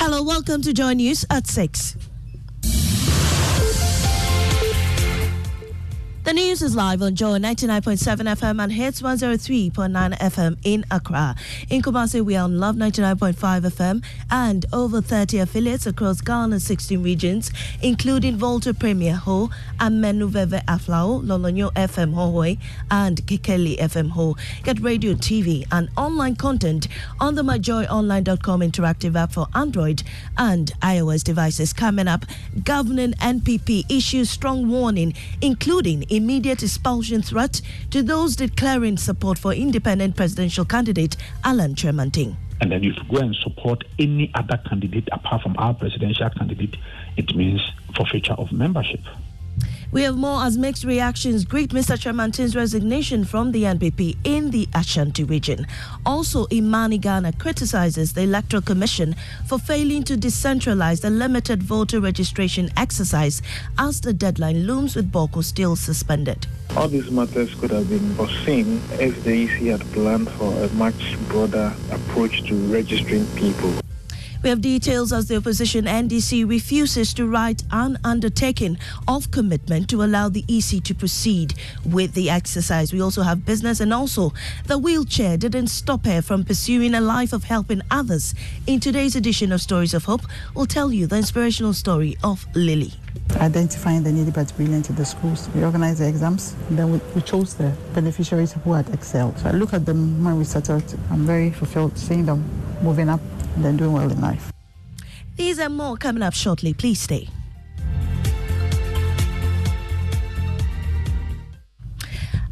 Hello, welcome to Joy News at 6. The news is live on Joy 99.7 FM and Hits 103.9 FM in Accra. In Kumasi, we are on Love 99.5 FM and over 30 affiliates across Ghana's 16 regions, including Volta Premier Ho and Menuveve Aflao, Lolonyo FM Hohoe, and Kikeli FM Ho. Get radio, TV, and online content on the myjoyonline.com interactive app for Android and iOS devices. Coming up, governing NPP issues strong warning, including immediate expulsion threat to those declaring support for independent presidential candidate Alan Kyerematen. And then if you go and support any other candidate apart from our presidential candidate, it means forfeiture of membership. We have more as mixed reactions greet Mr. Kyerematen's resignation from the NPP in the Ashanti region. Also, Imani Ghana criticizes the Electoral Commission for failing to decentralize the limited voter registration exercise as the deadline looms with Bawku still suspended. All these matters could have been foreseen if the EC had planned for a much broader approach to registering people. We have details as the opposition NDC refuses to write an undertaking of commitment to allow the EC to proceed with the exercise. We also have business and also the wheelchair didn't stop her from pursuing a life of helping others. In today's edition of Stories of Hope, we'll tell you the inspirational story of Lily. Identifying the needy but brilliant in the schools. We organized the exams, then we, we chose the beneficiaries who had excelled. So I look at them when we settled. I'm very fulfilled seeing them moving up then doing well in life. These and more coming up shortly. Please stay.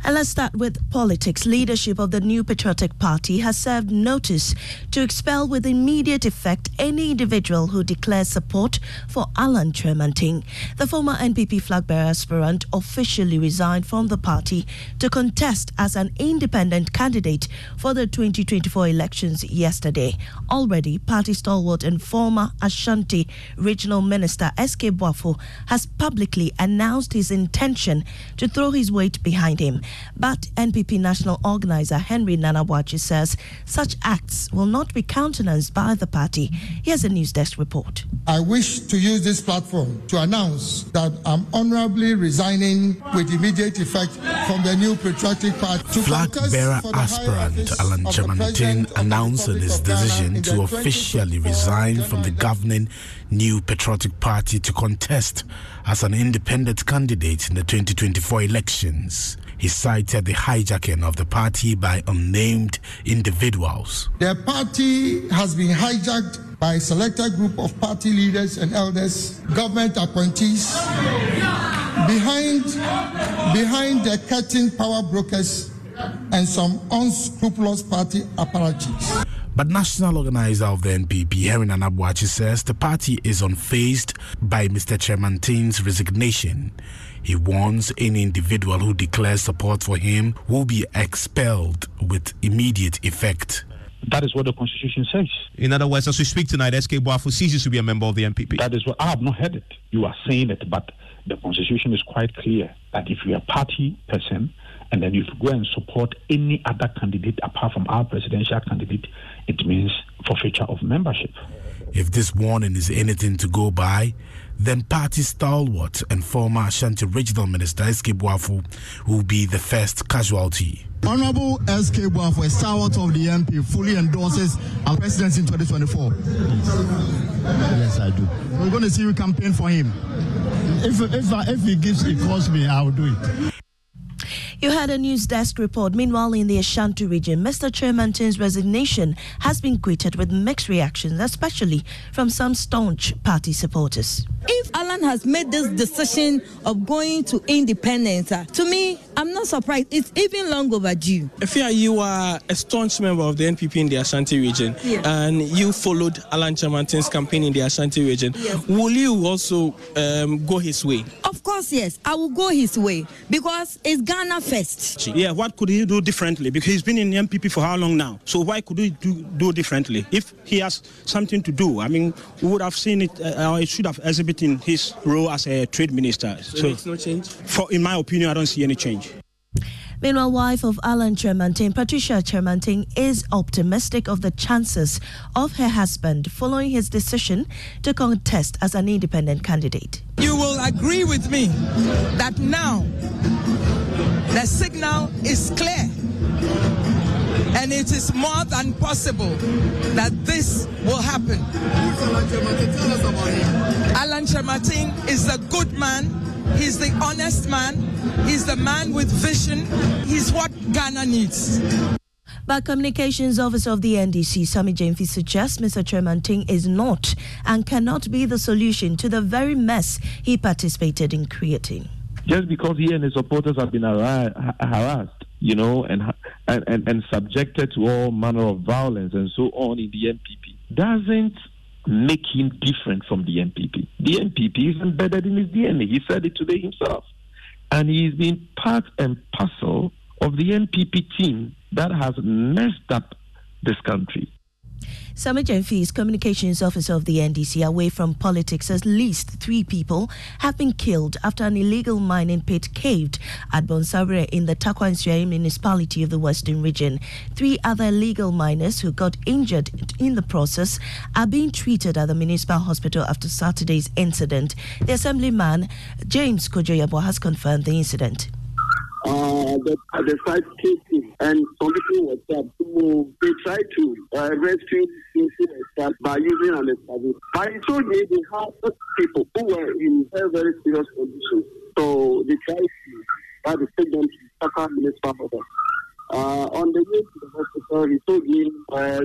And let's start with politics. Leadership of the New Patriotic Party has served notice to expel with immediate effect any individual who declares support for Alan Kyerematen. The former NPP flag bearer aspirant officially resigned from the party to contest as an independent candidate for the 2024 elections yesterday. Already, party stalwart and former Ashanti Regional Minister S.K. Boafo has publicly announced his intention to throw his weight behind him. But NPP national organizer Henry Nana Boakye says such acts will not be countenanced by the party. Here's a news desk report. I wish to use this platform to announce that I'm honorably resigning with immediate effect from the new patriotic party. Flag bearer aspirant Alan Kyerematen announced his decision to officially resign from the governing New Patriotic Party to contest as an independent candidate in the 2024 elections. He cited the hijacking of the party by unnamed individuals. The party has been hijacked by a selected group of party leaders and elders, government appointees, behind, behind the curtain power brokers and some unscrupulous party apparatchiks. But national organizer of the NPP, Henry Nana Boakye, says the party is unfazed by Mr. Kyerematen's resignation. He warns any individual who declares support for him will be expelled with immediate effect. That is what the constitution says. In other words, as we speak tonight, SK Boafo ceases to be a member of the NPP. That is what I have not heard it. You are saying it, but the constitution is quite clear that if you're a party person and then if you go and support any other candidate apart from our presidential candidate, it means forfeiture of membership. If this warning is anything to go by, then party stalwart and former Ashanti Regional Minister SK Boafo will be the first casualty. Honorable SK Boafo, a stalwart of the NP, fully endorses our presidency in 2024. Yes, I do. We're going to see you campaign for him. If if if he gives, it calls me, I will do it. You had a news desk report. Meanwhile, in the Ashanti region, Mr. Kyerematen's resignation has been greeted with mixed reactions, especially from some staunch party supporters. If Alan has made this decision of going to independence, uh, to me, I'm not surprised. It's even long overdue. If you are a staunch member of the NPP in the Ashanti region yes. and you followed Alan Kyerematen's campaign in the Ashanti region, yes. will you also um, go his way? Of course, yes. I will go his way because it's Ghana first. Yeah, what could he do differently? Because he's been in the NPP for how long now? So why could he do, do differently? If he has something to do, I mean, we would have seen it, uh, or it should have exhibited his role as a trade minister. So, so it's no change? For, in my opinion, I don't see any change. Meanwhile, wife of Alan Kyerematen, Patricia Kyerematen, is optimistic of the chances of her husband following his decision to contest as an independent candidate. You will agree with me that now the signal is clear and it is more than possible that this will happen. Alan Kyerematen is a good man. He's the honest man. He's the man with vision. He's what Ghana needs. But Communications Officer of the NDC, Sammy Gyamfi, suggests Mr. Kyerematen is not and cannot be the solution to the very mess he participated in creating. Just because he and his supporters have been harassed you know, and, and, and, and subjected to all manner of violence and so on in the NPP, doesn't make him different from the NPP. The NPP is embedded in his DNA. He said it today himself. And he's been part and parcel of the NPP team that has messed up this country. Gyamfi communications officer of the NDC away from politics. At least three people have been killed after an illegal mining pit caved at Bonsawere in the Tarkwa Nsuaem municipality of the Western region. Three other illegal miners who got injured in the process are being treated at the municipal hospital after Saturday's incident. The assemblyman, James Kojo Yeboah, has confirmed the incident uh, the, the site and some people were tried to uh, rescue the by using an excavator. He told me they had people who were in very, very serious condition. So they tried to uh, take them to the Saka Municipal Hospital. Uh, on the way to the hospital, he told me uh,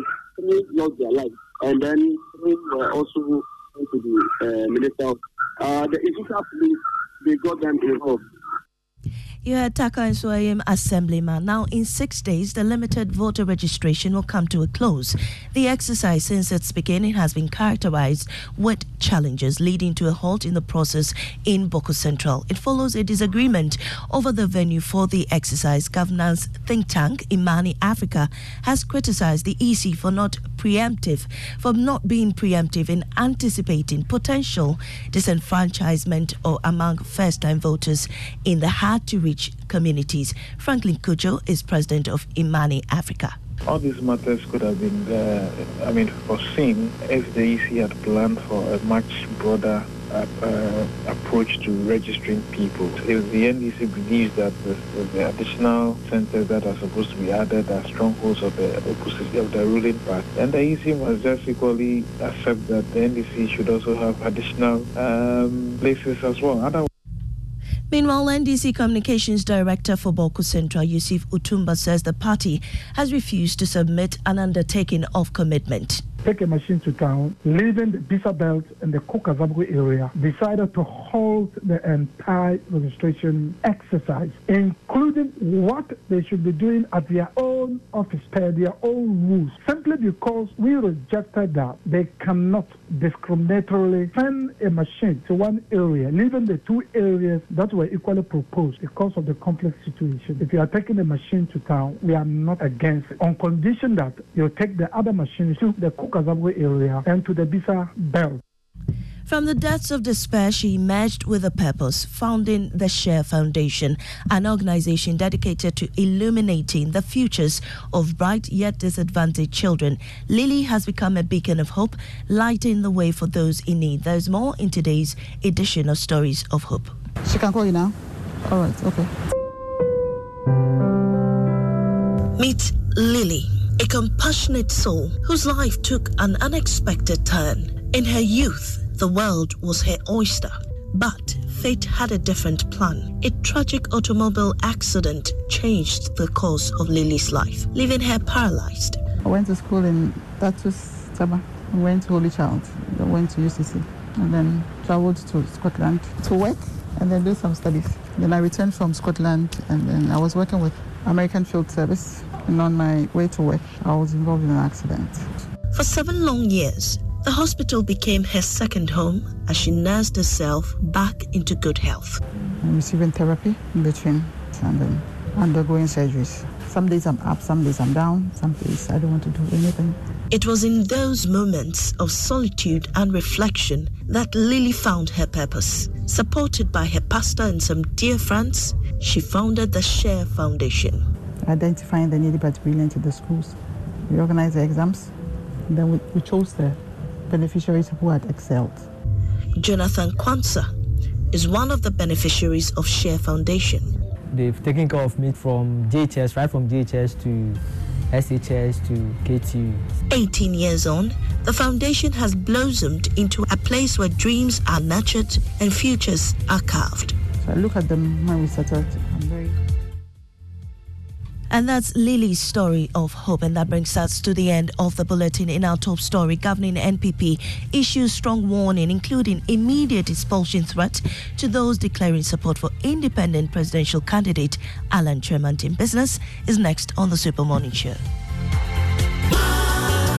lost their lives, and then three were also to the uh, municipal. Uh, the Egyptian police, they got them involved. You heard Tarkwa Nsuaem Assemblyman. Now, in six days, the limited voter registration will come to a close. The exercise, since its beginning, has been characterized with challenges, leading to a halt in the process in Bawku Central. It follows a disagreement over the venue for the exercise. Governance think tank Imani Africa has criticized the EC for not preemptive, for not being preemptive in anticipating potential disenfranchisement or among first-time voters in the hard-to-reach communities. Franklin Cudjoe is president of Imani Africa. All these matters could have been, uh, I mean, foreseen if the EC had planned for a much broader uh, uh, approach to registering people. The NDC believes that the, the, additional centers that are supposed to be added are strongholds of the opposition of the ruling party, then the EC must just equally accept that the NDC should also have additional um, places as well. Otherwise, Meanwhile, NDC Communications Director for Bawku Central, Yusuf Utumba, says the party has refused to submit an undertaking of commitment. Take a machine to town, leaving the Bisa Belt and the Kokazabu area, decided to halt the entire registration exercise, including what they should be doing at their own office per their own rules, simply because we rejected that. They cannot discriminatorily send a machine to one area, leaving the two areas that were equally proposed because of the complex situation. If you are taking a machine to town, we are not against it, on condition that you take the other machines to the Kukazabwe area and to the Bisa belt. From the depths of despair, she emerged with a purpose, founding the Share Foundation, an organization dedicated to illuminating the futures of bright yet disadvantaged children. Lily has become a beacon of hope, lighting the way for those in need. There's more in today's edition of Stories of Hope. She can call you now? All right, okay. Meet Lily, a compassionate soul whose life took an unexpected turn. In her youth, the world was her oyster. But fate had a different plan. A tragic automobile accident changed the course of Lily's life, leaving her paralyzed. I went to school in Tatus, Saba. I went to Holy Child. I went to UCC. And then traveled to Scotland to work and then do some studies. Then I returned from Scotland and then I was working with American Field Service. And on my way to work, I was involved in an accident. For seven long years, the hospital became her second home as she nursed herself back into good health. I'm receiving therapy in between and then undergoing surgeries. Some days I'm up, some days I'm down, some days I don't want to do anything. It was in those moments of solitude and reflection that Lily found her purpose. Supported by her pastor and some dear friends, she founded the Share Foundation. Identifying the needy but brilliant in the schools. We organized the exams, then we, we chose the beneficiaries who had excelled. Jonathan Kwanzaa is one of the beneficiaries of Share Foundation. They've taken care of me from DHS, right from DHS to SHS to KTU. 18 years on, the foundation has blossomed into a place where dreams are nurtured and futures are carved. So I look at them when we started, I'm very and that's Lily's story of hope. And that brings us to the end of the bulletin. In our top story, governing NPP issues strong warning, including immediate expulsion threat to those declaring support for independent presidential candidate Alan Kyerematen. Business is next on the Super Morning Show.